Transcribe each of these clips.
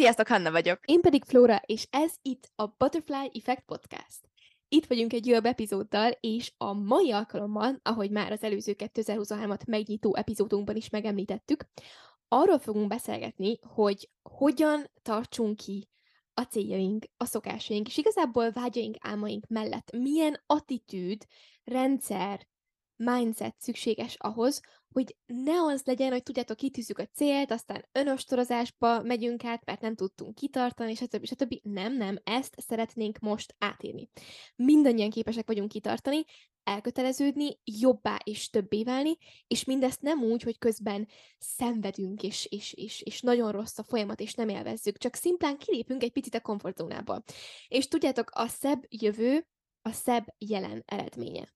Sziasztok, Hanna vagyok. Én pedig Flóra, és ez itt a Butterfly Effect Podcast. Itt vagyunk egy újabb epizóddal, és a mai alkalommal, ahogy már az előző 2023-at megnyitó epizódunkban is megemlítettük, arról fogunk beszélgetni, hogy hogyan tartsunk ki a céljaink, a szokásaink, és igazából vágyaink, álmaink mellett milyen attitűd, rendszer, mindset szükséges ahhoz, hogy ne az legyen, hogy tudjátok, kitűzzük a célt, aztán önostorozásba megyünk át, mert nem tudtunk kitartani, stb. stb. Nem, nem, ezt szeretnénk most átírni. Mindannyian képesek vagyunk kitartani, elköteleződni, jobbá és többé válni, és mindezt nem úgy, hogy közben szenvedünk, és, és, és, és nagyon rossz a folyamat, és nem élvezzük, csak szimplán kilépünk egy picit a komfortzónába. És tudjátok, a szebb jövő a szebb jelen eredménye.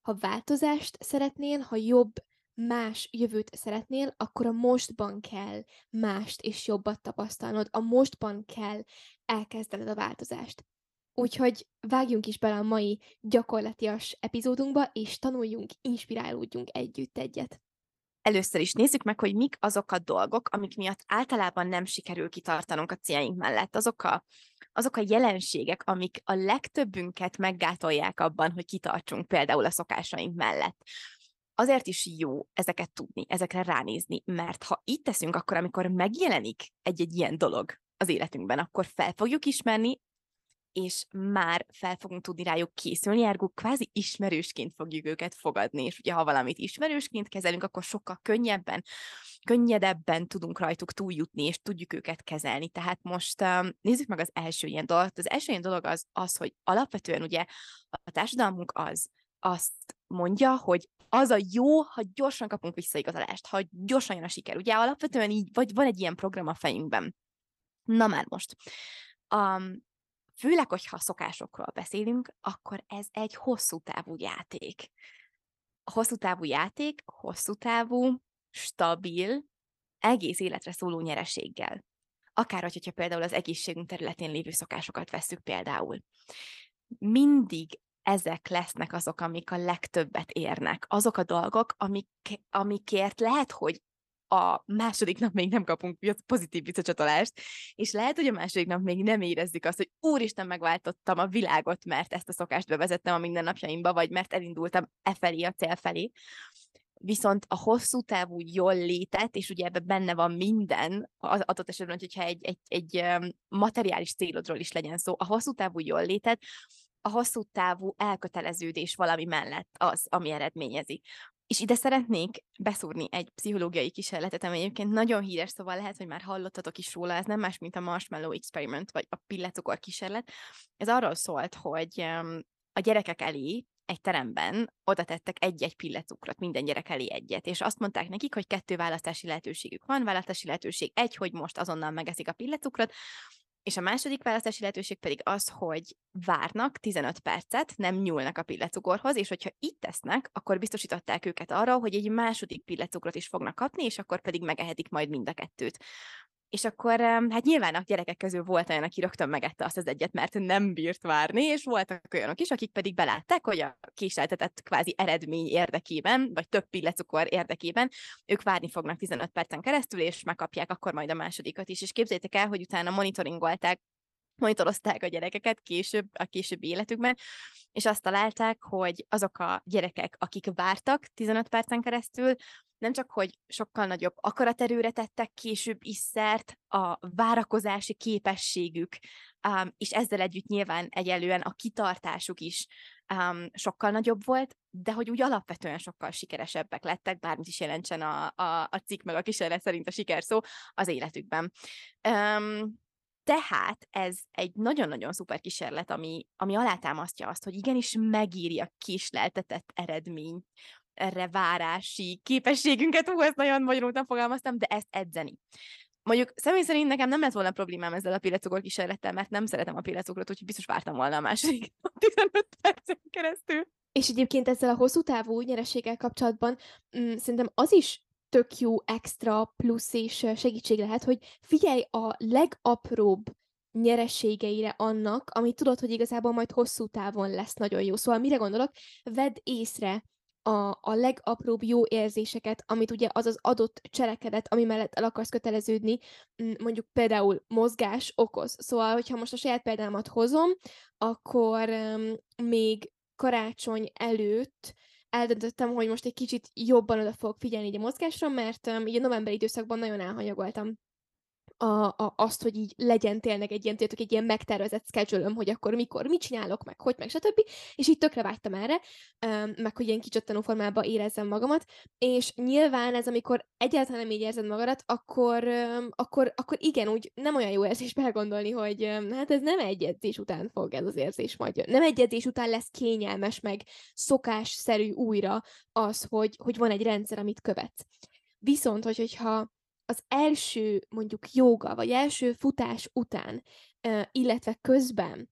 Ha változást szeretnél, ha jobb, más jövőt szeretnél, akkor a mostban kell mást és jobbat tapasztalnod, a mostban kell elkezdened a változást. Úgyhogy vágjunk is bele a mai gyakorlatias epizódunkba, és tanuljunk, inspirálódjunk együtt egyet. Először is nézzük meg, hogy mik azok a dolgok, amik miatt általában nem sikerül kitartanunk a céljaink mellett. Azok a, azok a jelenségek, amik a legtöbbünket meggátolják abban, hogy kitartsunk például a szokásaink mellett azért is jó ezeket tudni, ezekre ránézni, mert ha itt teszünk, akkor amikor megjelenik egy-egy ilyen dolog az életünkben, akkor fel fogjuk ismerni, és már fel fogunk tudni rájuk készülni, ergo kvázi ismerősként fogjuk őket fogadni, és ugye ha valamit ismerősként kezelünk, akkor sokkal könnyebben, könnyedebben tudunk rajtuk túljutni, és tudjuk őket kezelni. Tehát most um, nézzük meg az első ilyen dolgot. Az első ilyen dolog az, az, hogy alapvetően ugye a társadalmunk az, azt mondja, hogy az a jó, ha gyorsan kapunk visszaigazolást, ha gyorsan jön a siker. Ugye alapvetően így, vagy van egy ilyen program a fejünkben. Na már most. Um, főleg, hogyha szokásokról beszélünk, akkor ez egy hosszú távú játék. A hosszú távú játék, hosszú távú, stabil, egész életre szóló nyereséggel. Akár, hogyha például az egészségünk területén lévő szokásokat veszük például. Mindig ezek lesznek azok, amik a legtöbbet érnek. Azok a dolgok, amik, amikért lehet, hogy a második nap még nem kapunk pozitív visszacsatolást, és lehet, hogy a második nap még nem érezzük azt, hogy úristen, megváltottam a világot, mert ezt a szokást bevezettem a mindennapjaimba, vagy mert elindultam e felé, a cél felé. Viszont a hosszú távú jól létet, és ugye ebben benne van minden, az adott esetben, hogyha egy, egy, egy materiális célodról is legyen szó, a hosszú távú jól létet, a hosszú távú elköteleződés valami mellett az, ami eredményezi. És ide szeretnék beszúrni egy pszichológiai kísérletet, ami egyébként nagyon híres, szóval lehet, hogy már hallottatok is róla, ez nem más, mint a Marshmallow Experiment, vagy a pillecukor kísérlet. Ez arról szólt, hogy a gyerekek elé egy teremben oda tettek egy-egy pillecukrot, minden gyerek elé egyet, és azt mondták nekik, hogy kettő választási lehetőségük van, választási lehetőség egy, hogy most azonnal megeszik a pillecukrot, és a második választási lehetőség pedig az, hogy várnak 15 percet, nem nyúlnak a pillecukorhoz, és hogyha itt tesznek, akkor biztosították őket arra, hogy egy második pillecukrot is fognak kapni, és akkor pedig megehetik majd mind a kettőt. És akkor hát nyilván a gyerekek közül volt olyan, aki rögtön megette azt az egyet, mert nem bírt várni, és voltak olyanok is, akik pedig belátták, hogy a késleltetett kvázi eredmény érdekében, vagy több pillecukor érdekében, ők várni fognak 15 percen keresztül, és megkapják akkor majd a másodikat is. És képzeljétek el, hogy utána monitoringolták monitorozták a gyerekeket később, a későbbi életükben, és azt találták, hogy azok a gyerekek, akik vártak 15 percen keresztül, nem csak, hogy sokkal nagyobb akaraterőre tettek később is szert, a várakozási képességük, um, és ezzel együtt nyilván egyelően a kitartásuk is um, sokkal nagyobb volt, de hogy úgy alapvetően sokkal sikeresebbek lettek, bármit is jelentsen a, a, a cikk meg a kísérlet szerint a sikerszó az életükben. Um, tehát ez egy nagyon-nagyon szuper kísérlet, ami, ami alátámasztja azt, hogy igenis megírja kisleltetett eredmény erre várási képességünket, hú, ezt nagyon magyarultan fogalmaztam, de ezt edzeni. Mondjuk személy szerint nekem nem lett volna problémám ezzel a pillecukor kísérlettel, mert nem szeretem a pillecukrot, úgyhogy biztos vártam volna a második 15 percen keresztül. És egyébként ezzel a hosszú távú nyerességgel kapcsolatban mm, szerintem az is tök jó extra plusz és segítség lehet, hogy figyelj a legapróbb nyerességeire annak, amit tudod, hogy igazából majd hosszú távon lesz nagyon jó. Szóval mire gondolok? Vedd észre a, a legapróbb jó érzéseket, amit ugye az az adott cselekedet, ami mellett el akarsz köteleződni, mondjuk például mozgás okoz. Szóval, hogyha most a saját példámat hozom, akkor um, még karácsony előtt eldöntöttem, hogy most egy kicsit jobban oda fogok figyelni így a mozgásra, mert um, így a novemberi időszakban nagyon elhanyagoltam a, a, azt, hogy így legyen tényleg egy ilyen, tudjátok, egy ilyen megtervezett schedule hogy akkor mikor, mit csinálok, meg hogy, meg stb. És így tökre vágytam erre, meg hogy ilyen kicsattanó formában érezzem magamat, és nyilván ez, amikor egyáltalán nem így érzed magadat, akkor, akkor, akkor igen, úgy nem olyan jó érzés belegondolni, hogy hát ez nem egy edzés után fog ez az érzés majd jön. Nem egy edzés után lesz kényelmes, meg szokásszerű újra az, hogy, hogy van egy rendszer, amit követsz. Viszont, hogy, hogyha az első mondjuk joga, vagy első futás után, illetve közben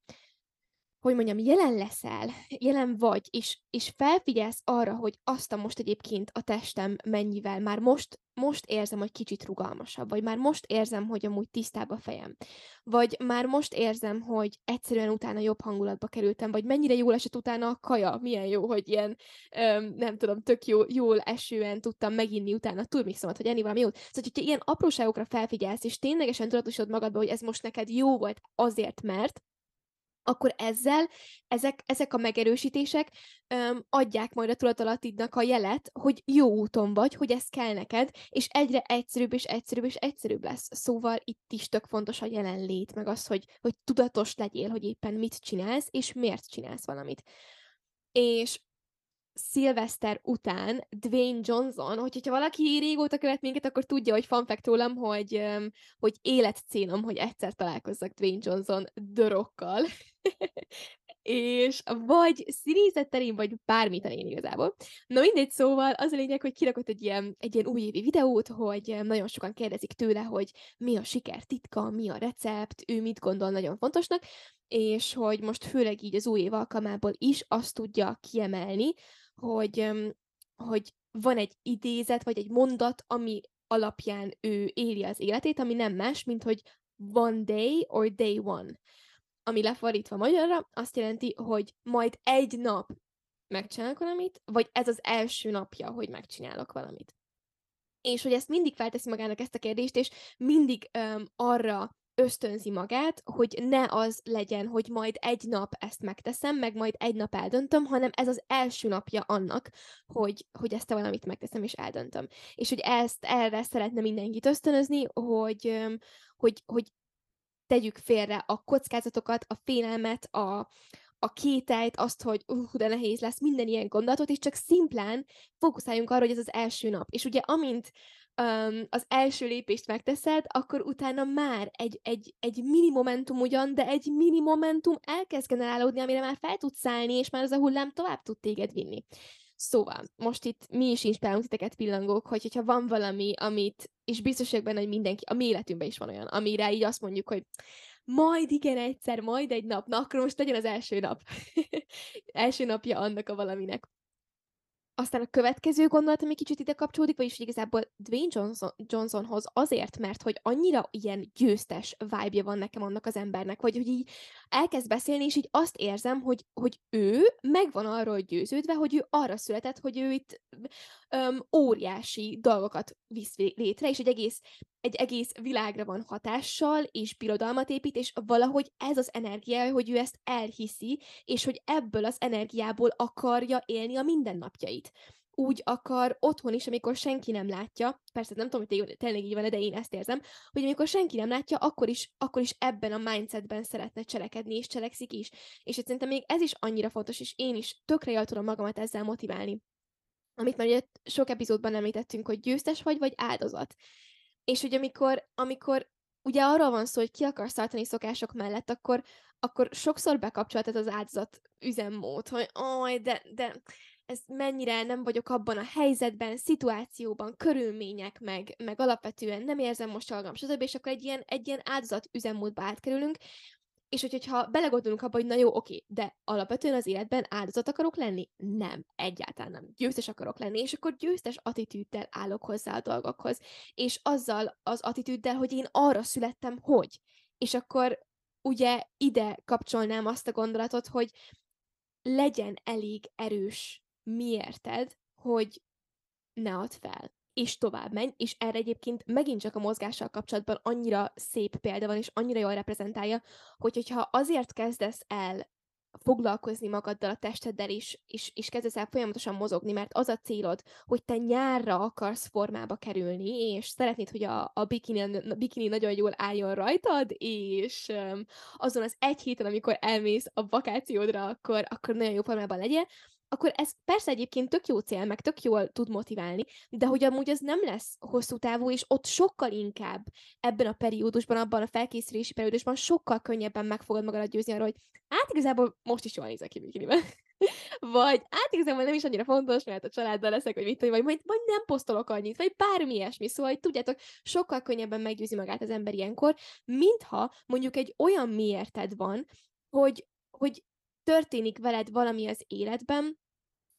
hogy mondjam, jelen leszel, jelen vagy, és, és felfigyelsz arra, hogy azt a most egyébként a testem mennyivel már most, most érzem, hogy kicsit rugalmasabb, vagy már most érzem, hogy amúgy tisztább a fejem, vagy már most érzem, hogy egyszerűen utána jobb hangulatba kerültem, vagy mennyire jól esett utána a kaja, milyen jó, hogy ilyen, öm, nem tudom, tök jó, jól esően tudtam meginni utána turmixomat, hogy enni valami jót. Szóval, hogyha ilyen apróságokra felfigyelsz, és ténylegesen tudatosod magadba, hogy ez most neked jó volt azért, mert akkor ezzel ezek, ezek a megerősítések öm, adják majd a tudatalattidnak a jelet, hogy jó úton vagy, hogy ez kell neked, és egyre egyszerűbb és egyszerűbb és egyszerűbb lesz. Szóval itt is tök fontos a jelenlét, meg az, hogy, hogy tudatos legyél, hogy éppen mit csinálsz, és miért csinálsz valamit. És szilveszter után Dwayne Johnson, hogy, hogyha valaki régóta követ minket, akkor tudja, hogy fun fact rólam, hogy, hogy életcélom, hogy egyszer találkozzak Dwayne Johnson dörokkal. és vagy színészet vagy bármit terén igazából. Na mindegy, szóval az a lényeg, hogy kirakott egy ilyen, egy ilyen újévi videót, hogy nagyon sokan kérdezik tőle, hogy mi a siker titka, mi a recept, ő mit gondol nagyon fontosnak, és hogy most főleg így az új év alkalmából is azt tudja kiemelni, hogy, hogy van egy idézet, vagy egy mondat, ami alapján ő éli az életét, ami nem más, mint hogy one day or day one. Ami lefordítva magyarra azt jelenti, hogy majd egy nap megcsinálok valamit, vagy ez az első napja, hogy megcsinálok valamit. És hogy ezt mindig felteszi magának ezt a kérdést, és mindig um, arra ösztönzi magát, hogy ne az legyen, hogy majd egy nap ezt megteszem, meg majd egy nap eldöntöm, hanem ez az első napja annak, hogy, hogy ezt a valamit megteszem és eldöntöm. És hogy ezt erre szeretne mindenkit ösztönözni, hogy, hogy, hogy tegyük félre a kockázatokat, a félelmet, a, a kételyt, azt, hogy uh, de nehéz lesz, minden ilyen gondolatot, és csak szimplán fókuszáljunk arra, hogy ez az első nap. És ugye amint um, az első lépést megteszed, akkor utána már egy, egy, egy mini momentum ugyan, de egy mini momentum elkezd generálódni, amire már fel tudsz szállni, és már az a hullám tovább tud téged vinni. Szóval, most itt mi is inspirálunk titeket pillangók, hogy, hogyha van valami, amit, és biztos vagyok benne, hogy mindenki, a mi életünkben is van olyan, amire így azt mondjuk, hogy majd igen egyszer, majd egy nap, na akkor most legyen az első nap. első napja annak a valaminek. Aztán a következő gondolat, ami kicsit ide kapcsolódik, vagyis hogy igazából Dwayne Johnson, Johnsonhoz azért, mert hogy annyira ilyen győztes vibe van nekem annak az embernek, vagy hogy így elkezd beszélni, és így azt érzem, hogy, hogy ő megvan arról győződve, hogy ő arra született, hogy ő itt öm, óriási dolgokat visz létre, és egy egész, egy egész világra van hatással, és birodalmat épít, és valahogy ez az energia, hogy ő ezt elhiszi, és hogy ebből az energiából akarja élni a mindennapjait úgy akar otthon is, amikor senki nem látja, persze nem tudom, hogy tényleg így van, de én ezt érzem, hogy amikor senki nem látja, akkor is, akkor is ebben a mindsetben szeretne cselekedni, és cselekszik is. És szerintem még ez is annyira fontos, és én is tökre jól tudom magamat ezzel motiválni amit már ugye sok epizódban említettünk, hogy győztes vagy, vagy áldozat. És hogy amikor, amikor ugye arról van szó, hogy ki akarsz tartani szokások mellett, akkor, akkor sokszor bekapcsoltad az áldozat üzemmód, hogy oj, de, de ez mennyire nem vagyok abban a helyzetben, szituációban, körülmények, meg, meg alapvetően nem érzem most magam, stb. És akkor egy ilyen, egy ilyen áldozat üzemmódba átkerülünk, és hogy, hogyha belegondolunk abba, hogy na jó, oké, de alapvetően az életben áldozat akarok lenni? Nem, egyáltalán nem. Győztes akarok lenni, és akkor győztes attitűddel állok hozzá a dolgokhoz. És azzal az attitűddel, hogy én arra születtem, hogy. És akkor ugye ide kapcsolnám azt a gondolatot, hogy legyen elég erős miérted, hogy ne add fel, és tovább menj, és erre egyébként megint csak a mozgással kapcsolatban annyira szép példa van, és annyira jól reprezentálja, hogy hogyha azért kezdesz el foglalkozni magaddal, a testeddel is, és, és kezdesz el folyamatosan mozogni, mert az a célod, hogy te nyárra akarsz formába kerülni, és szeretnéd, hogy a, a, bikini, a bikini nagyon jól álljon rajtad, és um, azon az egy héten, amikor elmész a vakációdra, akkor, akkor nagyon jó formában legyél, akkor ez persze egyébként tök jó cél, meg tök jól tud motiválni, de hogy amúgy az nem lesz hosszú távú, és ott sokkal inkább ebben a periódusban, abban a felkészülési periódusban sokkal könnyebben meg fogod magadat győzni arról, hogy hát igazából most is jól nézek ki bikiniben. vagy hát igazából nem is annyira fontos, mert a családdal leszek, vagy mit tudom, vagy majd, majd nem posztolok annyit, vagy bármi ilyesmi. Szóval, hogy tudjátok, sokkal könnyebben meggyőzi magát az ember ilyenkor, mintha mondjuk egy olyan miérted van, hogy, hogy történik veled valami az életben,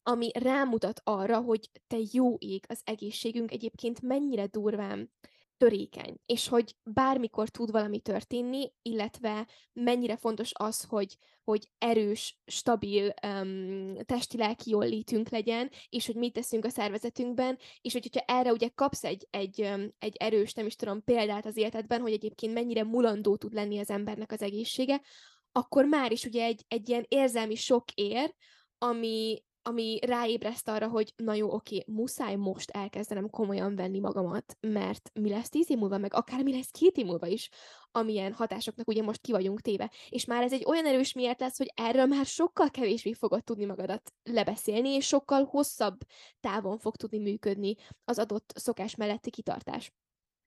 ami rámutat arra, hogy te jó ég, az egészségünk egyébként mennyire durván törékeny, és hogy bármikor tud valami történni, illetve mennyire fontos az, hogy, hogy erős, stabil um, testi-lelki jól legyen, és hogy mit teszünk a szervezetünkben, és hogy, hogyha erre ugye kapsz egy, egy, um, egy erős, nem is tudom, példát az életedben, hogy egyébként mennyire mulandó tud lenni az embernek az egészsége, akkor már is ugye egy, egy ilyen érzelmi sok ér, ami, ami ráébreszt arra, hogy na jó, oké, muszáj most elkezdenem komolyan venni magamat, mert mi lesz tíz év múlva, meg akár mi lesz két év múlva is, amilyen hatásoknak ugye most ki vagyunk téve. És már ez egy olyan erős miért lesz, hogy erről már sokkal kevésbé fogod tudni magadat lebeszélni, és sokkal hosszabb távon fog tudni működni az adott szokás melletti kitartás.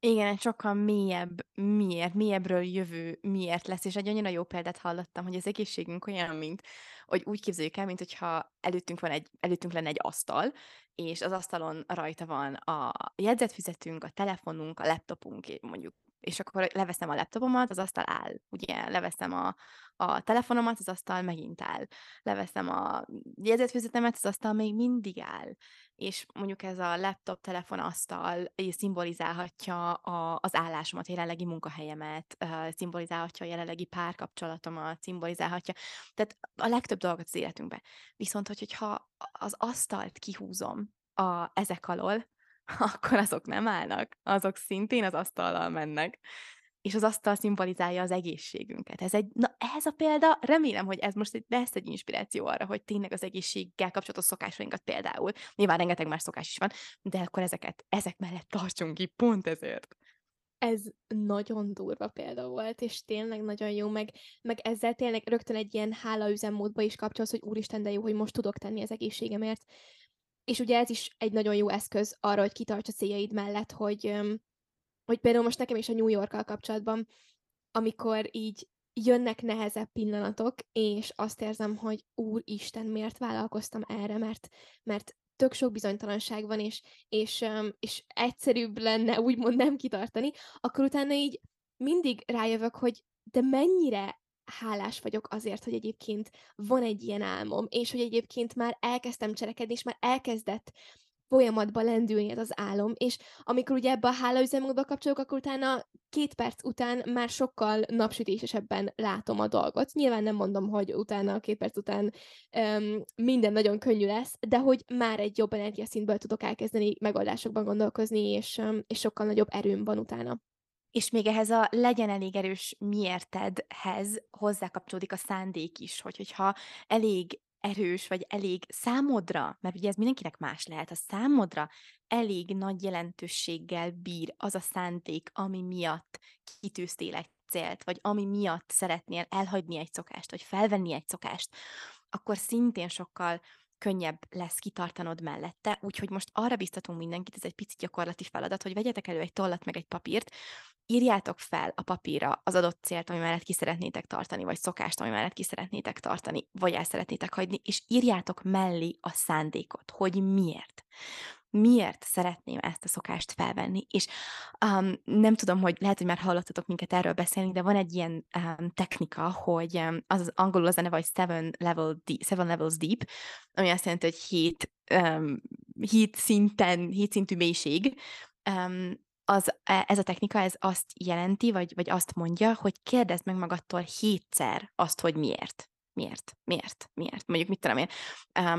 Igen, egy sokkal mélyebb miért, mélyebbről jövő miért lesz, és egy annyira jó példát hallottam, hogy az egészségünk olyan, mint, hogy úgy képzeljük el, mint hogyha előttünk, van egy, előttünk lenne egy asztal, és az asztalon rajta van a jegyzetfüzetünk, a telefonunk, a laptopunk, mondjuk és akkor leveszem a laptopomat, az asztal áll, ugye, leveszem a, a telefonomat, az asztal megint áll, leveszem a jegyzetfüzetemet, az asztal még mindig áll, és mondjuk ez a laptop, telefon, asztal szimbolizálhatja a, az állásomat, a jelenlegi munkahelyemet, szimbolizálhatja a jelenlegi párkapcsolatomat, szimbolizálhatja, tehát a legtöbb dolgot az életünkben. Viszont, hogyha az asztalt kihúzom a, ezek alól, akkor azok nem állnak, azok szintén az asztallal mennek. És az asztal szimbolizálja az egészségünket. Ez egy, na ez a példa, remélem, hogy ez most egy, lesz egy inspiráció arra, hogy tényleg az egészséggel kapcsolatos szokásainkat például, nyilván rengeteg más szokás is van, de akkor ezeket, ezek mellett tartsunk ki, pont ezért ez nagyon durva példa volt, és tényleg nagyon jó, meg, meg ezzel tényleg rögtön egy ilyen hála üzemmódba is kapcsolsz, hogy úristen, de jó, hogy most tudok tenni az egészségemért. És ugye ez is egy nagyon jó eszköz arra, hogy kitarts a céljaid mellett, hogy, hogy például most nekem is a New Yorkkal kapcsolatban, amikor így jönnek nehezebb pillanatok, és azt érzem, hogy úristen, miért vállalkoztam erre, mert, mert tök sok bizonytalanság van, és, és, és egyszerűbb lenne úgymond nem kitartani, akkor utána így mindig rájövök, hogy de mennyire hálás vagyok azért, hogy egyébként van egy ilyen álmom, és hogy egyébként már elkezdtem cselekedni, és már elkezdett folyamatba lendülni ez az álom, és amikor ugye ebbe a hálaüzemmódba kapcsolok, akkor utána két perc után már sokkal napsütésesebben látom a dolgot. Nyilván nem mondom, hogy utána, két perc után um, minden nagyon könnyű lesz, de hogy már egy jobb energiaszintből tudok elkezdeni megoldásokban gondolkozni, és, um, és sokkal nagyobb erőm van utána. És még ehhez a legyen elég erős miértedhez hozzákapcsolódik a szándék is, hogy hogyha elég erős, vagy elég számodra, mert ugye ez mindenkinek más lehet, a számodra elég nagy jelentőséggel bír az a szándék, ami miatt kitűztél egy célt, vagy ami miatt szeretnél elhagyni egy szokást, vagy felvenni egy szokást, akkor szintén sokkal könnyebb lesz kitartanod mellette, úgyhogy most arra biztatunk mindenkit, ez egy picit gyakorlati feladat, hogy vegyetek elő egy tollat meg egy papírt, írjátok fel a papírra az adott célt, ami mellett ki szeretnétek tartani, vagy szokást, ami mellett ki szeretnétek tartani, vagy el szeretnétek hagyni, és írjátok mellé a szándékot, hogy miért miért szeretném ezt a szokást felvenni. És um, nem tudom, hogy lehet, hogy már hallottatok minket erről beszélni, de van egy ilyen um, technika, hogy um, az, az angolul az a neve, hogy seven, level deep, seven levels deep, ami azt jelenti, hogy hét, um, hét szinten, hét szintű mélység. Um, az, e, ez a technika, ez azt jelenti, vagy, vagy azt mondja, hogy kérdezd meg magadtól hétszer azt, hogy miért. Miért? Miért? Miért? Mondjuk mit tudom én,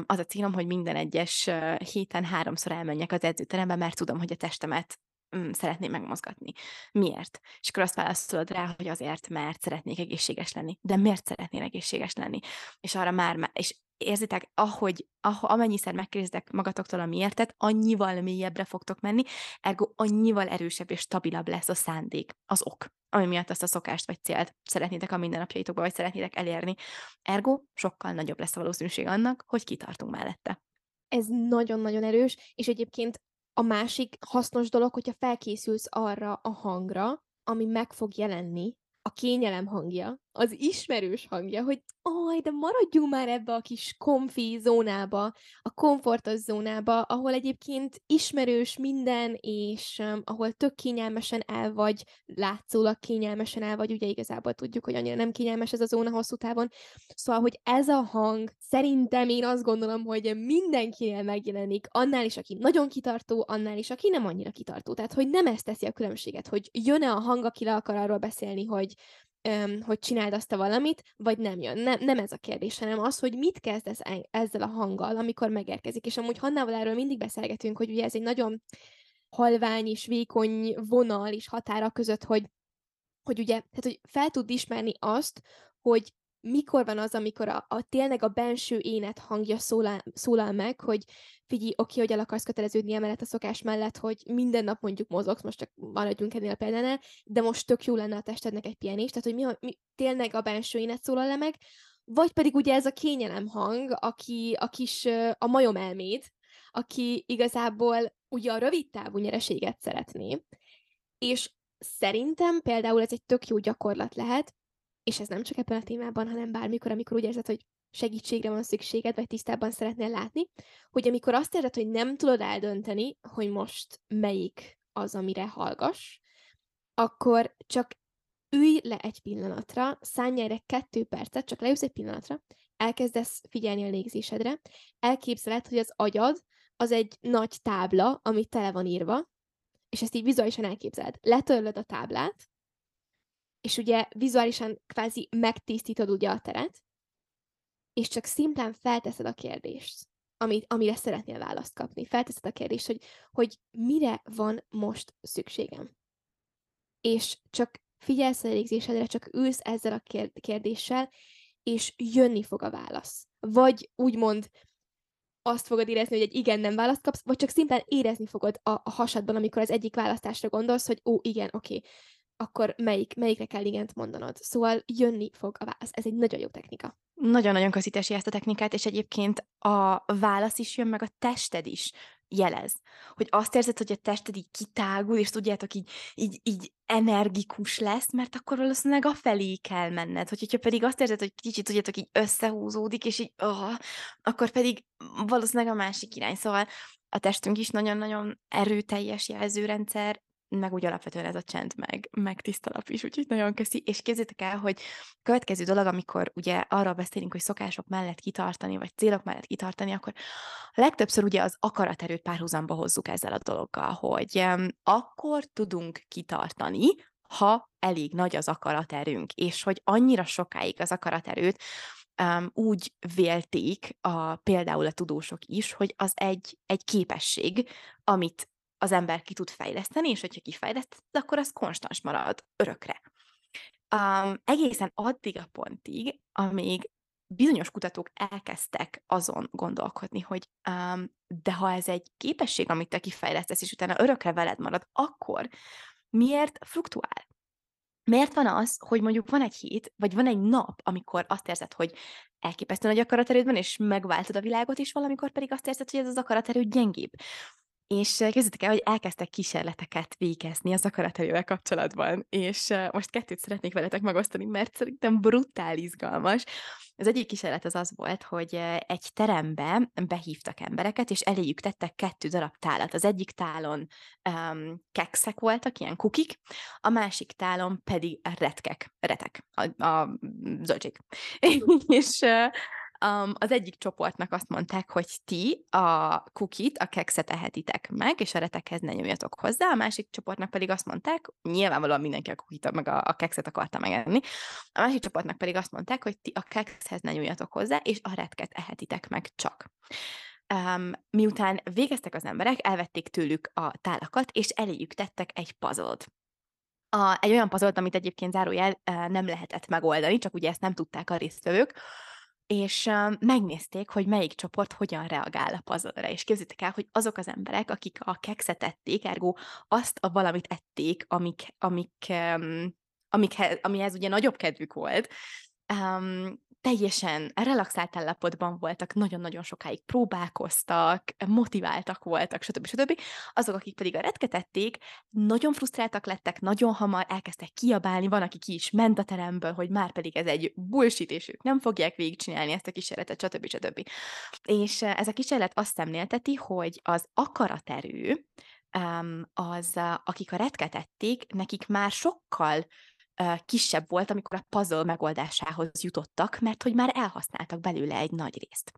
az a célom, hogy minden egyes héten háromszor elmenjek az edzőterembe, mert tudom, hogy a testemet mm, szeretném megmozgatni. Miért? És akkor azt válaszolod rá, hogy azért, mert szeretnék egészséges lenni. De miért szeretnél egészséges lenni? És arra már, és érzitek, ahogy, ahogy amennyiszer megkérdezitek magatoktól a miértet, annyival mélyebbre fogtok menni, ergo annyival erősebb és stabilabb lesz a szándék, az ok, ami miatt azt a szokást vagy célt szeretnétek a mindennapjaitokba, vagy szeretnétek elérni. Ergo sokkal nagyobb lesz a valószínűség annak, hogy kitartunk mellette. Ez nagyon-nagyon erős, és egyébként a másik hasznos dolog, hogyha felkészülsz arra a hangra, ami meg fog jelenni, a kényelem hangja, az ismerős hangja, hogy aj, de maradjunk már ebbe a kis komfi zónába, a komfortos zónába, ahol egyébként ismerős minden, és um, ahol tök kényelmesen el vagy, látszólag kényelmesen el vagy, ugye igazából tudjuk, hogy annyira nem kényelmes ez a zóna hosszú távon. Szóval, hogy ez a hang, szerintem én azt gondolom, hogy mindenkinél megjelenik, annál is, aki nagyon kitartó, annál is, aki nem annyira kitartó. Tehát, hogy nem ezt teszi a különbséget, hogy jön-e a hang, aki le akar arról beszélni, hogy hogy csináld azt a valamit, vagy nem jön. Nem, nem ez a kérdés, hanem az, hogy mit kezdesz ezzel a hanggal, amikor megérkezik. És amúgy Hannával erről mindig beszélgetünk, hogy ugye ez egy nagyon halvány és vékony vonal és határa között, hogy, hogy ugye, tehát hogy fel tud ismerni azt, hogy mikor van az, amikor a, a tényleg a benső énet hangja szólal, szólal meg, hogy figyelj, oké, hogy el akarsz köteleződni emellett a szokás mellett, hogy minden nap mondjuk mozogsz, most csak maradjunk ennél a példánál, de most tök jó lenne a testednek egy pihenés, tehát hogy mi, mi tényleg a benső énet szólal le meg, vagy pedig ugye ez a kényelem hang, aki a kis, a majom elméd, aki igazából ugye a rövid távú nyereséget szeretné, és szerintem például ez egy tök jó gyakorlat lehet, és ez nem csak ebben a témában, hanem bármikor, amikor úgy érzed, hogy segítségre van szükséged, vagy tisztában szeretnél látni, hogy amikor azt érzed, hogy nem tudod eldönteni, hogy most melyik az, amire hallgass, akkor csak ülj le egy pillanatra, szállj erre kettő percet, csak leülsz egy pillanatra, elkezdesz figyelni a légzésedre, elképzeled, hogy az agyad az egy nagy tábla, ami tele van írva, és ezt így vizuálisan elképzeled. Letörlöd a táblát, és ugye vizuálisan kvázi megtisztítod ugye a teret, és csak szimplán felteszed a kérdést, amit, amire szeretnél választ kapni. Felteszed a kérdést, hogy, hogy mire van most szükségem. És csak figyelsz a légzésedre, csak ülsz ezzel a kérdéssel, és jönni fog a válasz. Vagy úgymond azt fogod érezni, hogy egy igen-nem választ kapsz, vagy csak szimplán érezni fogod a, a hasadban, amikor az egyik választásra gondolsz, hogy ó, igen, oké, akkor melyik, melyikre kell igent mondanod. Szóval jönni fog a válasz. Ez egy nagyon jó technika. Nagyon-nagyon köszítesi ezt a technikát, és egyébként a válasz is jön, meg a tested is jelez. Hogy azt érzed, hogy a tested így kitágul, és tudjátok, így, így, így energikus lesz, mert akkor valószínűleg a felé kell menned. Hogy, hogyha pedig azt érzed, hogy kicsit, tudjátok, így összehúzódik, és így, oh, akkor pedig valószínűleg a másik irány. Szóval a testünk is nagyon-nagyon erőteljes jelzőrendszer, meg úgy alapvetően ez a csend, meg, meg tisztalap is, úgyhogy nagyon köszi. És képzétek el, hogy következő dolog, amikor ugye arra beszélünk, hogy szokások mellett kitartani, vagy célok mellett kitartani, akkor legtöbbször ugye az akaraterőt párhuzamba hozzuk ezzel a dologgal, hogy akkor tudunk kitartani, ha elég nagy az akaraterőnk, és hogy annyira sokáig az akaraterőt um, úgy vélték a, például a tudósok is, hogy az egy, egy képesség, amit az ember ki tud fejleszteni, és hogyha kifejleszted, akkor az konstans marad örökre. Um, egészen addig a pontig, amíg bizonyos kutatók elkezdtek azon gondolkodni, hogy um, de ha ez egy képesség, amit te kifejlesztesz, és utána örökre veled marad, akkor miért fluktuál? Miért van az, hogy mondjuk van egy hét, vagy van egy nap, amikor azt érzed, hogy elképesztő nagy akaraterőd van, és megváltod a világot, és valamikor pedig azt érzed, hogy ez az akaraterő gyengébb. És képzeljétek el, hogy elkezdtek kísérleteket végezni az akaraterővel kapcsolatban, és most kettőt szeretnék veletek megosztani, mert szerintem brutál izgalmas. Az egyik kísérlet az az volt, hogy egy terembe behívtak embereket, és eléjük tettek kettő darab tálat. Az egyik tálon um, kekszek voltak, ilyen kukik, a másik tálon pedig retkek, retek, a, a zöldség. és Um, az egyik csoportnak azt mondták, hogy ti a kukit, a kekszet ehetitek meg, és a retekhez ne nyomjatok hozzá, a másik csoportnak pedig azt mondták, nyilvánvalóan mindenki a kukit, meg a, a kekszet akarta megenni, a másik csoportnak pedig azt mondták, hogy ti a kekszhez ne nyúljatok hozzá, és a retket ehetitek meg csak. Um, miután végeztek az emberek, elvették tőlük a tálakat, és eléjük tettek egy puzzle a, egy olyan puzzle amit egyébként zárójel nem lehetett megoldani, csak ugye ezt nem tudták a résztvevők, és megnézték, hogy melyik csoport hogyan reagál a puzzle és képzeljétek el, hogy azok az emberek, akik a kekszet ették, ergo azt a valamit ették, amik, amik, amikhez, amihez ugye nagyobb kedvük volt, um, teljesen relaxált állapotban voltak, nagyon-nagyon sokáig próbálkoztak, motiváltak voltak, stb. stb. Azok, akik pedig a retketették, nagyon frusztráltak lettek, nagyon hamar elkezdtek kiabálni, van, aki ki is ment a teremből, hogy már pedig ez egy bullshit, és ők nem fogják végigcsinálni ezt a kísérletet, stb. stb. És eh, ez a kísérlet azt szemlélteti, hogy az akaraterő, az, akik a retketették, nekik már sokkal kisebb volt, amikor a puzzle megoldásához jutottak, mert hogy már elhasználtak belőle egy nagy részt.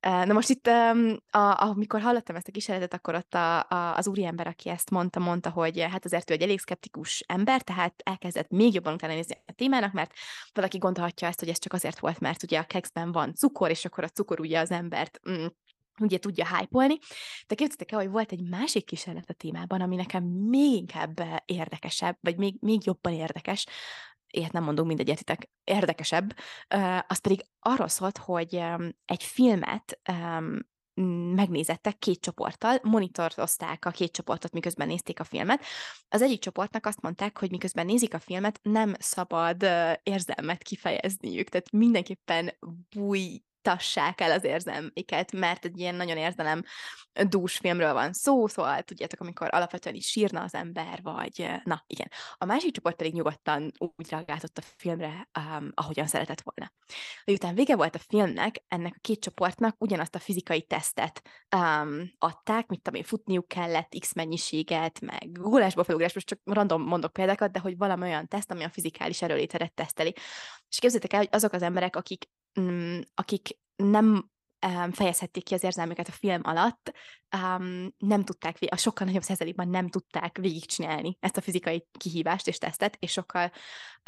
Na most itt, a, amikor hallottam ezt a kísérletet, akkor ott a, a, az úriember, aki ezt mondta, mondta, hogy hát azért ő egy elég szkeptikus ember, tehát elkezdett még jobban utána nézni a témának, mert valaki gondolhatja ezt, hogy ez csak azért volt, mert ugye a kekszben van cukor, és akkor a cukor ugye az embert mm, ugye tudja hype-olni. De képzeljétek el, hogy volt egy másik kísérlet a témában, ami nekem még inkább eh, érdekesebb, vagy még, még jobban érdekes, ilyet nem mondunk mindegyetitek, érdekesebb, az pedig arról szólt, hogy egy filmet megnézettek két csoporttal, monitorozták a két csoportot, miközben nézték a filmet. Az egyik csoportnak azt mondták, hogy miközben nézik a filmet, nem szabad érzelmet kifejezniük, tehát mindenképpen búj tassák el az érzelmiket, mert egy ilyen nagyon érzelem dús filmről van szó, szóval tudjátok, amikor alapvetően is sírna az ember, vagy na, igen. A másik csoport pedig nyugodtan úgy reagáltott a filmre, um, ahogyan szeretett volna. Miután vége volt a filmnek, ennek a két csoportnak ugyanazt a fizikai tesztet um, adták, mit tudom futniuk kellett x mennyiséget, meg gólásból felugrás, most csak random mondok példákat, de hogy valami olyan teszt, ami a fizikális erőléteret teszteli. És képzeljétek el, hogy azok az emberek, akik akik nem fejezhették ki az érzelmüket a film alatt, um, nem tudták, a sokkal nagyobb százalékban nem tudták végigcsinálni ezt a fizikai kihívást és tesztet, és sokkal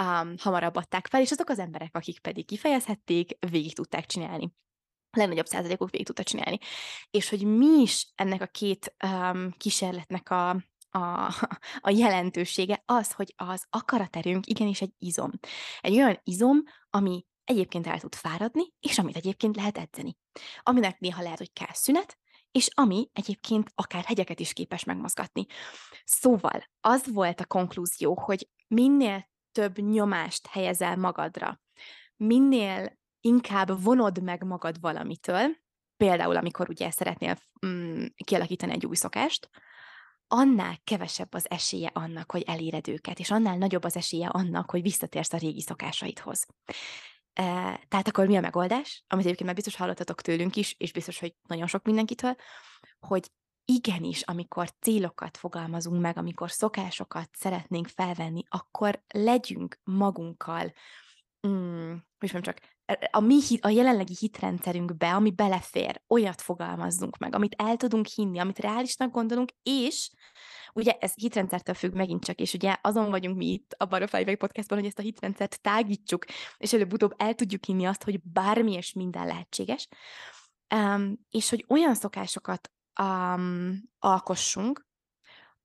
um, hamarabb adták fel, és azok az emberek, akik pedig kifejezhették, végig tudták csinálni a legnagyobb százalékuk végig tudta csinálni. És hogy mi is ennek a két um, kísérletnek a, a, a jelentősége az, hogy az akaraterőnk igenis egy izom. Egy olyan izom, ami egyébként el tud fáradni, és amit egyébként lehet edzeni. Aminek néha lehet, hogy kell szünet, és ami egyébként akár hegyeket is képes megmozgatni. Szóval az volt a konklúzió, hogy minél több nyomást helyezel magadra, minél inkább vonod meg magad valamitől, például amikor ugye szeretnél mm, kialakítani egy új szokást, annál kevesebb az esélye annak, hogy eléred őket, és annál nagyobb az esélye annak, hogy visszatérsz a régi szokásaidhoz. Tehát akkor mi a megoldás? Amit egyébként már biztos hallottatok tőlünk is, és biztos, hogy nagyon sok mindenkitől, hogy igenis, amikor célokat fogalmazunk meg, amikor szokásokat szeretnénk felvenni, akkor legyünk magunkkal, mm, hogy mondjam csak, a, mi, a jelenlegi hitrendszerünkbe, ami belefér, olyat fogalmazzunk meg, amit el tudunk hinni, amit reálisnak gondolunk, és ugye ez hitrendszertől függ megint csak, és ugye azon vagyunk mi itt a Barofájveg podcastban, hogy ezt a hitrendszert tágítsuk, és előbb-utóbb el tudjuk hinni azt, hogy bármi és minden lehetséges, um, és hogy olyan szokásokat um, alkossunk,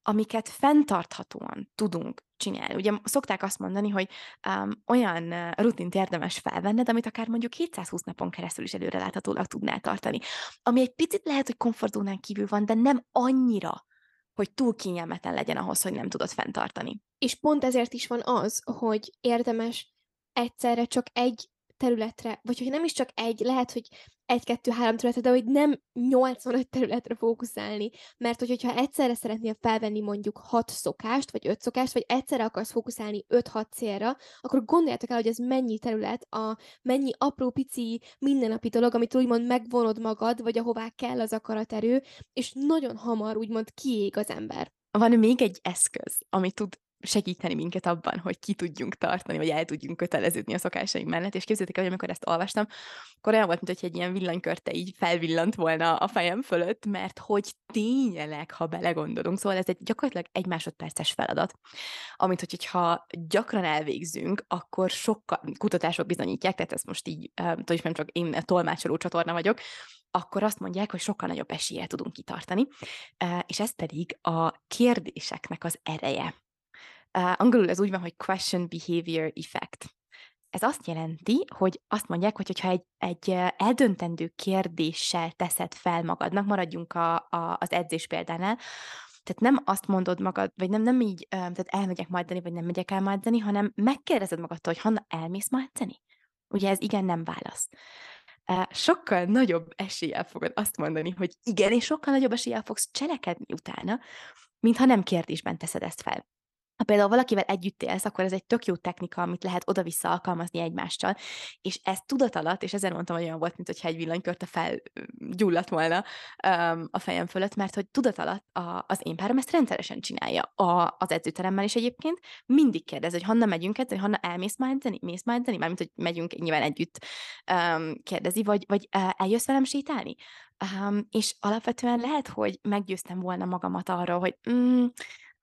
amiket fenntarthatóan tudunk csinálni. Ugye szokták azt mondani, hogy um, olyan rutint érdemes felvenned, amit akár mondjuk 720 napon keresztül is előreláthatólag tudnál tartani. Ami egy picit lehet, hogy komfortzónán kívül van, de nem annyira, hogy túl kényelmetlen legyen ahhoz, hogy nem tudod fenntartani. És pont ezért is van az, hogy érdemes egyszerre csak egy területre, vagy hogy nem is csak egy, lehet, hogy egy-kettő-három területre, de hogy nem 85 területre fókuszálni. Mert hogy, hogyha egyszerre szeretnél felvenni mondjuk 6 szokást, vagy 5 szokást, vagy egyszerre akarsz fókuszálni 5-6 célra, akkor gondoljátok el, hogy ez mennyi terület, a mennyi apró, pici, mindennapi dolog, amit úgymond megvonod magad, vagy ahová kell az akaraterő, és nagyon hamar úgymond kiég az ember. Van még egy eszköz, ami tud segíteni minket abban, hogy ki tudjunk tartani, vagy el tudjunk köteleződni a szokásaink mellett. És képzeljétek el, hogy amikor ezt olvastam, akkor olyan volt, mint egy ilyen villanykörte így felvillant volna a fejem fölött, mert hogy tényleg, ha belegondolunk, szóval ez egy gyakorlatilag egy másodperces feladat, amit hogyha gyakran elvégzünk, akkor sokkal, kutatások bizonyítják, tehát ezt most így, tudom nem csak én tolmácsoló csatorna vagyok, akkor azt mondják, hogy sokkal nagyobb eséllyel tudunk kitartani, és ez pedig a kérdéseknek az ereje. Angolul ez úgy van, hogy question behavior effect. Ez azt jelenti, hogy azt mondják, hogy ha egy, egy eldöntendő kérdéssel teszed fel magadnak, maradjunk a, a, az edzés példánál, tehát nem azt mondod magad, vagy nem, nem így, tehát elmegyek ma edzeni, vagy nem megyek el ma edzeni, hanem megkérdezed magadtól, hogy Hanna, elmész ma edzeni? Ugye ez igen, nem válasz. Sokkal nagyobb eséllyel fogod azt mondani, hogy igen, és sokkal nagyobb eséllyel fogsz cselekedni utána, mintha nem kérdésben teszed ezt fel ha például valakivel együtt élsz, akkor ez egy tök jó technika, amit lehet oda-vissza alkalmazni egymással, és ez tudat alatt, és ezért mondtam, hogy olyan volt, mint hogyha egy villanykörte felgyulladt volna um, a fejem fölött, mert hogy tudat alatt a, az én párom ezt rendszeresen csinálja a, az edzőteremmel is egyébként, mindig kérdez, hogy Hanna megyünk edzeni, Hanna elmész már edzeni, mész már edzeni, mármint, hogy megyünk nyilván együtt um, kérdezi, vagy, vagy uh, eljössz velem sétálni? Um, és alapvetően lehet, hogy meggyőztem volna magamat arról, hogy mm,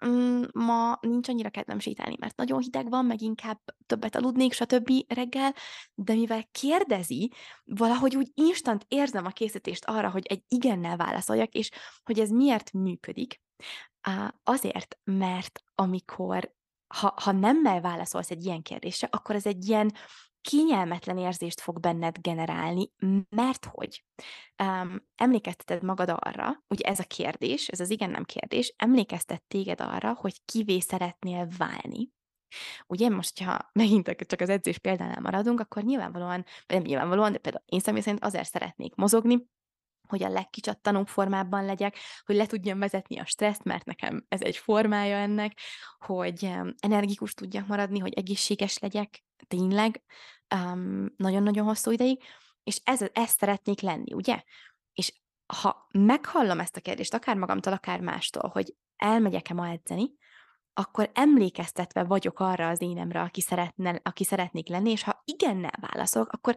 mm, ma nincs annyira kedvem sétálni, mert nagyon hideg van, meg inkább többet aludnék, stb. reggel, de mivel kérdezi, valahogy úgy instant érzem a készítést arra, hogy egy igennel válaszoljak, és hogy ez miért működik. Azért, mert amikor ha, ha nemmel válaszolsz egy ilyen kérdésre, akkor ez egy ilyen kényelmetlen érzést fog benned generálni, mert hogy um, emlékezteted magad arra, ugye ez a kérdés, ez az igen-nem kérdés, emlékeztet téged arra, hogy kivé szeretnél válni. Ugye most, ha megint csak az edzés példánál maradunk, akkor nyilvánvalóan, vagy nem nyilvánvalóan, de például én személy szerint azért szeretnék mozogni, hogy a legkicsattanóbb formában legyek, hogy le tudjam vezetni a stresszt, mert nekem ez egy formája ennek, hogy energikus tudjak maradni, hogy egészséges legyek, tényleg, um, nagyon-nagyon hosszú ideig, és ez, ezt szeretnék lenni, ugye? És ha meghallom ezt a kérdést, akár magamtól, akár mástól, hogy elmegyek-e ma edzeni, akkor emlékeztetve vagyok arra az énemre, aki, szeretne, aki szeretnék lenni, és ha igennel válaszolok, akkor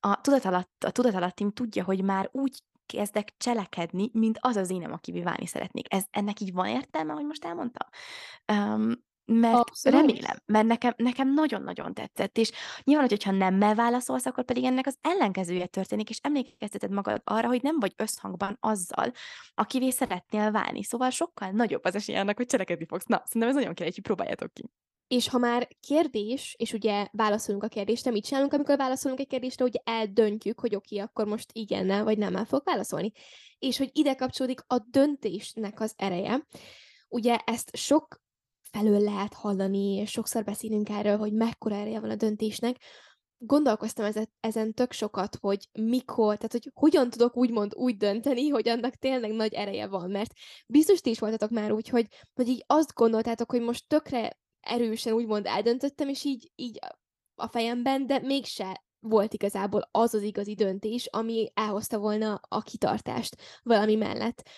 a tudatalatt, a tudatalattim tudja, hogy már úgy kezdek cselekedni, mint az az énem, aki válni szeretnék. Ez, ennek így van értelme, hogy most elmondtam? Um, mert Abszolút. remélem, mert nekem, nekem nagyon-nagyon tetszett, és nyilván, hogyha nemmel válaszolsz, akkor pedig ennek az ellenkezője történik, és emlékezteted magad arra, hogy nem vagy összhangban azzal, akivé szeretnél válni. Szóval sokkal nagyobb az esély annak, hogy cselekedni fogsz. Na, szerintem ez nagyon kell, hogy próbáljátok ki. És ha már kérdés, és ugye válaszolunk a kérdésre, mit csinálunk, amikor válaszolunk egy kérdésre, ugye eldöntjük, hogy oké, akkor most igennel vagy nem el fog válaszolni. És hogy ide kapcsolódik a döntésnek az ereje. Ugye ezt sok felől lehet hallani, és sokszor beszélünk erről, hogy mekkora ereje van a döntésnek. Gondolkoztam ezen, ezen tök sokat, hogy mikor, tehát hogy hogyan tudok úgymond úgy dönteni, hogy annak tényleg nagy ereje van, mert biztos ti is voltatok már úgy, hogy, hogy így azt gondoltátok, hogy most tökre erősen úgymond eldöntöttem, és így, így a fejemben, de mégse volt igazából az az igazi döntés, ami elhozta volna a kitartást valami mellett.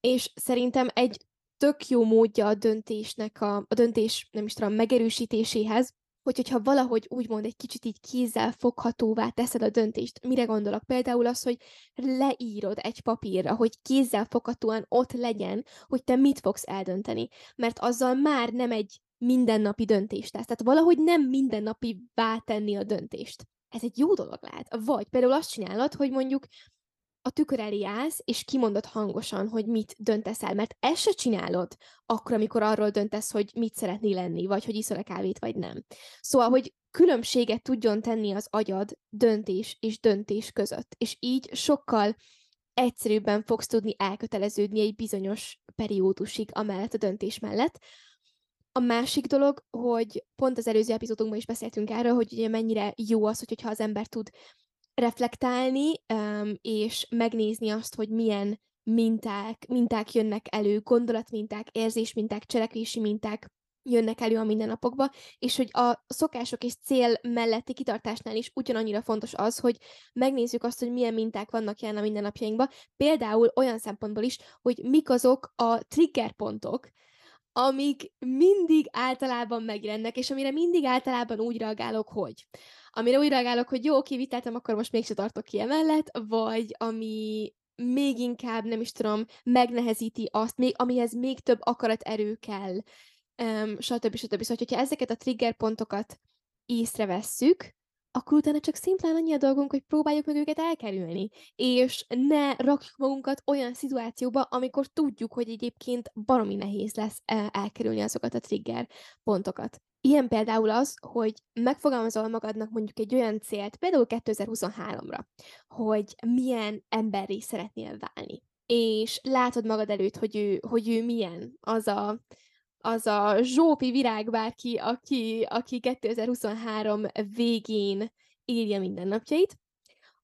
És szerintem egy tök jó módja a döntésnek, a, a döntés, nem is tudom, megerősítéséhez, hogy, hogyha valahogy úgymond egy kicsit így kézzel foghatóvá teszed a döntést. Mire gondolok? Például az, hogy leírod egy papírra, hogy kézzel foghatóan ott legyen, hogy te mit fogsz eldönteni. Mert azzal már nem egy mindennapi döntést tesz. Tehát valahogy nem mindennapi tenni a döntést. Ez egy jó dolog lehet. Vagy például azt csinálod, hogy mondjuk a tükör elé állsz, és kimondod hangosan, hogy mit döntesz el, mert ezt se csinálod akkor, amikor arról döntesz, hogy mit szeretnél lenni, vagy hogy iszol-e kávét, vagy nem. Szóval, hogy különbséget tudjon tenni az agyad döntés és döntés között, és így sokkal egyszerűbben fogsz tudni elköteleződni egy bizonyos periódusig amellett a döntés mellett, a másik dolog, hogy pont az előző epizódunkban is beszéltünk erről, hogy ugye mennyire jó az, hogyha az ember tud reflektálni, és megnézni azt, hogy milyen minták, minták jönnek elő, gondolatminták, érzésminták, cselekvési minták jönnek elő a mindennapokba, és hogy a szokások és cél melletti kitartásnál is ugyanannyira fontos az, hogy megnézzük azt, hogy milyen minták vannak jelen a mindennapjainkban, például olyan szempontból is, hogy mik azok a triggerpontok, amik mindig általában megjelennek, és amire mindig általában úgy reagálok, hogy amire úgy reagálok, hogy jó, kiviteltem, akkor most mégse tartok ki emellett, vagy ami még inkább, nem is tudom, megnehezíti azt, még, amihez még több akaraterő kell, um, stb. stb. Szóval, hogyha ezeket a trigger pontokat észrevesszük, akkor utána csak szimplán annyi a dolgunk, hogy próbáljuk meg őket elkerülni, és ne rakjuk magunkat olyan szituációba, amikor tudjuk, hogy egyébként baromi nehéz lesz elkerülni azokat a trigger pontokat. Ilyen például az, hogy megfogalmazol magadnak mondjuk egy olyan célt, például 2023-ra, hogy milyen emberré szeretnél válni. És látod magad előtt, hogy ő, hogy ő milyen, az a, az a zsópi virág bárki, aki, aki 2023 végén írja mindennapjait,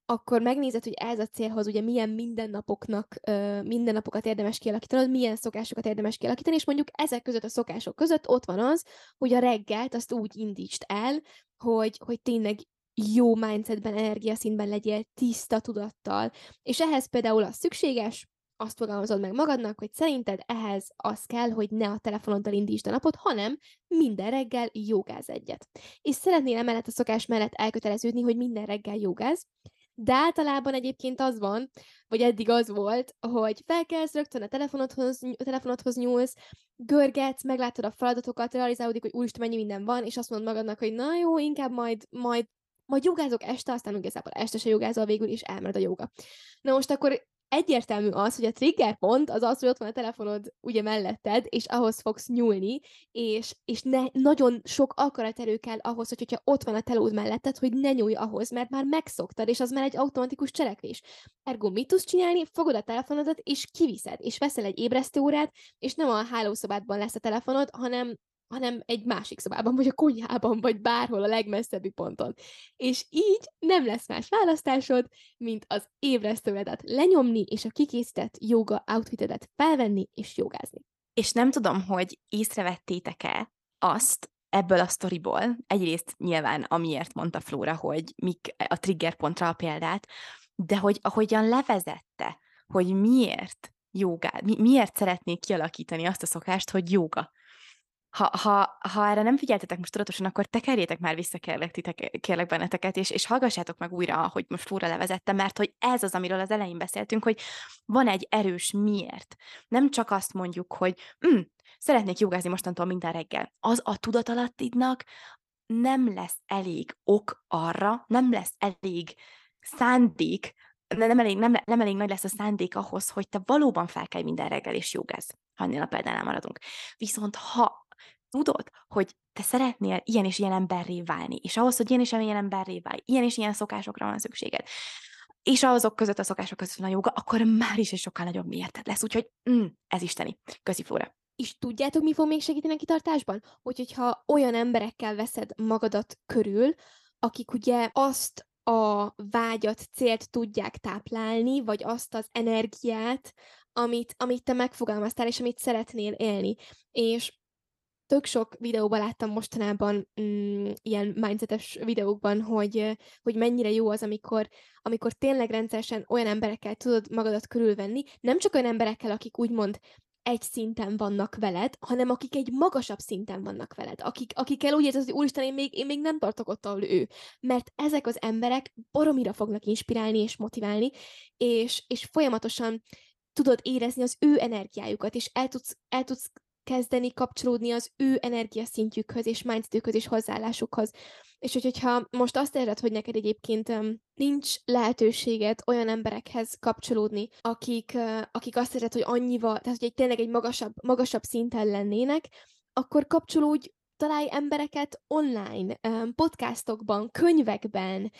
akkor megnézed, hogy ez a célhoz ugye milyen mindennapoknak, mindennapokat érdemes kialakítanod, milyen szokásokat érdemes kialakítani, és mondjuk ezek között a szokások között ott van az, hogy a reggelt azt úgy indítsd el, hogy, hogy tényleg jó mindsetben, energiaszintben legyél, tiszta tudattal. És ehhez például az szükséges, azt fogalmazod meg magadnak, hogy szerinted ehhez az kell, hogy ne a telefonoddal indítsd a napot, hanem minden reggel jogáz egyet. És szeretnél emellett a szokás mellett elköteleződni, hogy minden reggel jogáz, de általában egyébként az van, vagy eddig az volt, hogy felkelsz rögtön a telefonodhoz, a telefonodhoz nyúlsz, görgetsz, meglátod a feladatokat, realizálódik, hogy úristen, mennyi minden van, és azt mondod magadnak, hogy na jó, inkább majd, majd majd jogázok este, aztán igazából este se jogázol végül, és elmered a joga. Na most akkor egyértelmű az, hogy a trigger pont az az, hogy ott van a telefonod ugye melletted, és ahhoz fogsz nyúlni, és, és ne, nagyon sok akaraterő kell ahhoz, hogy, hogyha ott van a telód melletted, hogy ne nyúlj ahhoz, mert már megszoktad, és az már egy automatikus cselekvés. Ergo mit tudsz csinálni? Fogod a telefonodat, és kiviszed, és veszel egy ébresztőórát, és nem a hálószobádban lesz a telefonod, hanem hanem egy másik szobában, vagy a konyhában, vagy bárhol a legmesszebbi ponton. És így nem lesz más választásod, mint az ébresztőedet lenyomni, és a kikészített joga outfitedet felvenni és jogázni. És nem tudom, hogy észrevettétek-e azt, ebből a sztoriból, egyrészt nyilván amiért mondta Flóra, hogy mik a trigger pontra a példát, de hogy ahogyan levezette, hogy miért jogá, mi, miért szeretnék kialakítani azt a szokást, hogy joga ha, ha, ha erre nem figyeltetek most tudatosan, akkor tekerjétek már vissza, kérlek, titek, kérlek benneteket, és, és hallgassátok meg újra, hogy most Flóra levezette, mert hogy ez az, amiről az elején beszéltünk, hogy van egy erős miért. Nem csak azt mondjuk, hogy mm, szeretnék jogázni mostantól minden reggel. Az a tudatalattidnak nem lesz elég ok arra, nem lesz elég szándék, nem elég, nem, nem elég nagy lesz a szándék ahhoz, hogy te valóban felkelj minden reggel és jogáz, ha ennél a példánál maradunk. Viszont ha tudod, hogy te szeretnél ilyen és ilyen emberré válni, és ahhoz, hogy ilyen és ilyen emberré válj, ilyen és ilyen szokásokra van szükséged, és azok között a szokások között van a joga, akkor már is egy sokkal nagyobb miérted lesz. Úgyhogy mm, ez isteni. Köszi, Flóra. És tudjátok, mi fog még segíteni a kitartásban? Hogy, hogyha olyan emberekkel veszed magadat körül, akik ugye azt a vágyat, célt tudják táplálni, vagy azt az energiát, amit, amit te megfogalmaztál, és amit szeretnél élni. És tök sok videóban láttam mostanában mm, ilyen mindsetes videókban, hogy, hogy mennyire jó az, amikor, amikor tényleg rendszeresen olyan emberekkel tudod magadat körülvenni, nem csak olyan emberekkel, akik úgymond egy szinten vannak veled, hanem akik egy magasabb szinten vannak veled, akik, akikkel úgy érzed, hogy úristen, én még, én még nem tartok ott, ahol ő. Mert ezek az emberek baromira fognak inspirálni és motiválni, és, és folyamatosan tudod érezni az ő energiájukat, és el tudsz, el tudsz kezdeni kapcsolódni az ő energiaszintjükhöz és mindsetükhöz és hozzáállásukhoz. És hogy, hogyha most azt érzed, hogy neked egyébként nincs lehetőséged olyan emberekhez kapcsolódni, akik, akik azt érzed, hogy annyival, tehát hogy egy, tényleg egy magasabb, magasabb szinten lennének, akkor kapcsolódj találj embereket online, podcastokban, könyvekben,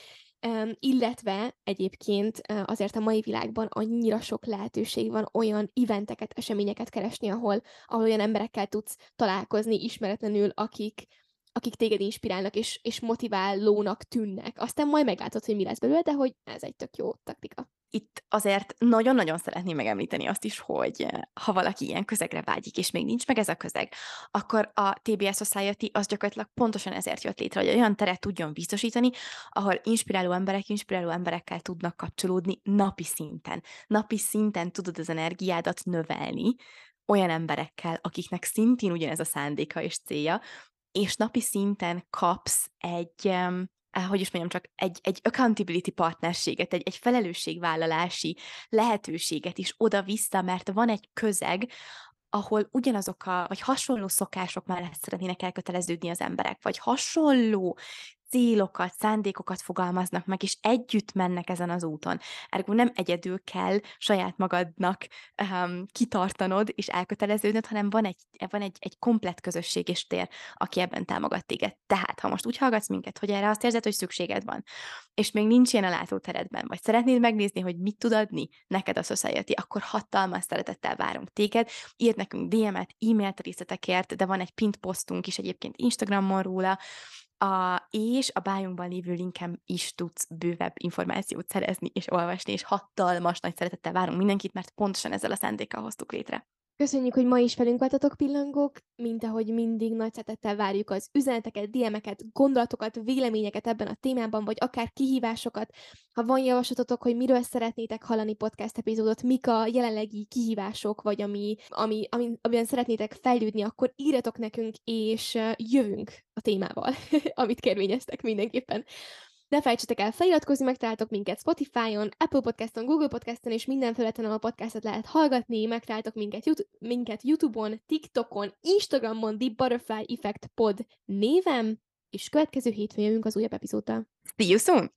illetve egyébként uh, azért a mai világban annyira sok lehetőség van olyan eventeket, eseményeket keresni, ahol, ahol olyan emberekkel tudsz találkozni ismeretlenül, akik, akik téged inspirálnak és, és motiválónak tűnnek. Aztán majd meglátod, hogy mi lesz belőle, de hogy ez egy tök jó taktika itt azért nagyon-nagyon szeretném megemlíteni azt is, hogy eh, ha valaki ilyen közegre vágyik, és még nincs meg ez a közeg, akkor a TBS Society az gyakorlatilag pontosan ezért jött létre, hogy olyan teret tudjon biztosítani, ahol inspiráló emberek inspiráló emberekkel tudnak kapcsolódni napi szinten. Napi szinten tudod az energiádat növelni, olyan emberekkel, akiknek szintén ugyanez a szándéka és célja, és napi szinten kapsz egy, hogy is mondjam, csak egy, egy accountability partnerséget, egy, egy felelősségvállalási lehetőséget is oda-vissza, mert van egy közeg, ahol ugyanazok a, vagy hasonló szokások mellett szeretnének elköteleződni az emberek, vagy hasonló célokat, szándékokat fogalmaznak meg, és együtt mennek ezen az úton. Ergo nem egyedül kell saját magadnak um, kitartanod és elköteleződnöd, hanem van egy, van egy, egy komplet közösség és tér, aki ebben támogat téged. Tehát, ha most úgy hallgatsz minket, hogy erre azt érzed, hogy szükséged van, és még nincs ilyen a látóteredben, vagy szeretnéd megnézni, hogy mit tud adni neked a Society, akkor hatalmas szeretettel várunk téged. Írd nekünk DM-et, e-mailt részletekért, de van egy pint posztunk is egyébként Instagramon róla, a, és a bájunkban lévő linkem is tudsz bővebb információt szerezni és olvasni, és hatalmas nagy szeretettel várunk mindenkit, mert pontosan ezzel a szándékkal hoztuk létre. Köszönjük, hogy ma is velünk voltatok pillangók, mint ahogy mindig nagy szeretettel várjuk az üzeneteket, DM-eket, gondolatokat, véleményeket ebben a témában, vagy akár kihívásokat. Ha van javaslatotok, hogy miről szeretnétek hallani podcast epizódot, mik a jelenlegi kihívások, vagy ami, ami, ami, amiben szeretnétek fejlődni, akkor írjatok nekünk, és jövünk a témával, amit kérvényeztek mindenképpen. Ne felejtsetek el feliratkozni, megtaláltok minket Spotify-on, Apple Podcast-on, Google Podcast-on és minden felületen, ahol podcastot lehet hallgatni, megtaláltok minket, YouTube, minket YouTube-on, TikTokon, Instagramon, The Butterfly Effect Pod névem, és következő hétfőn jövünk az újabb epizóddal. See you soon!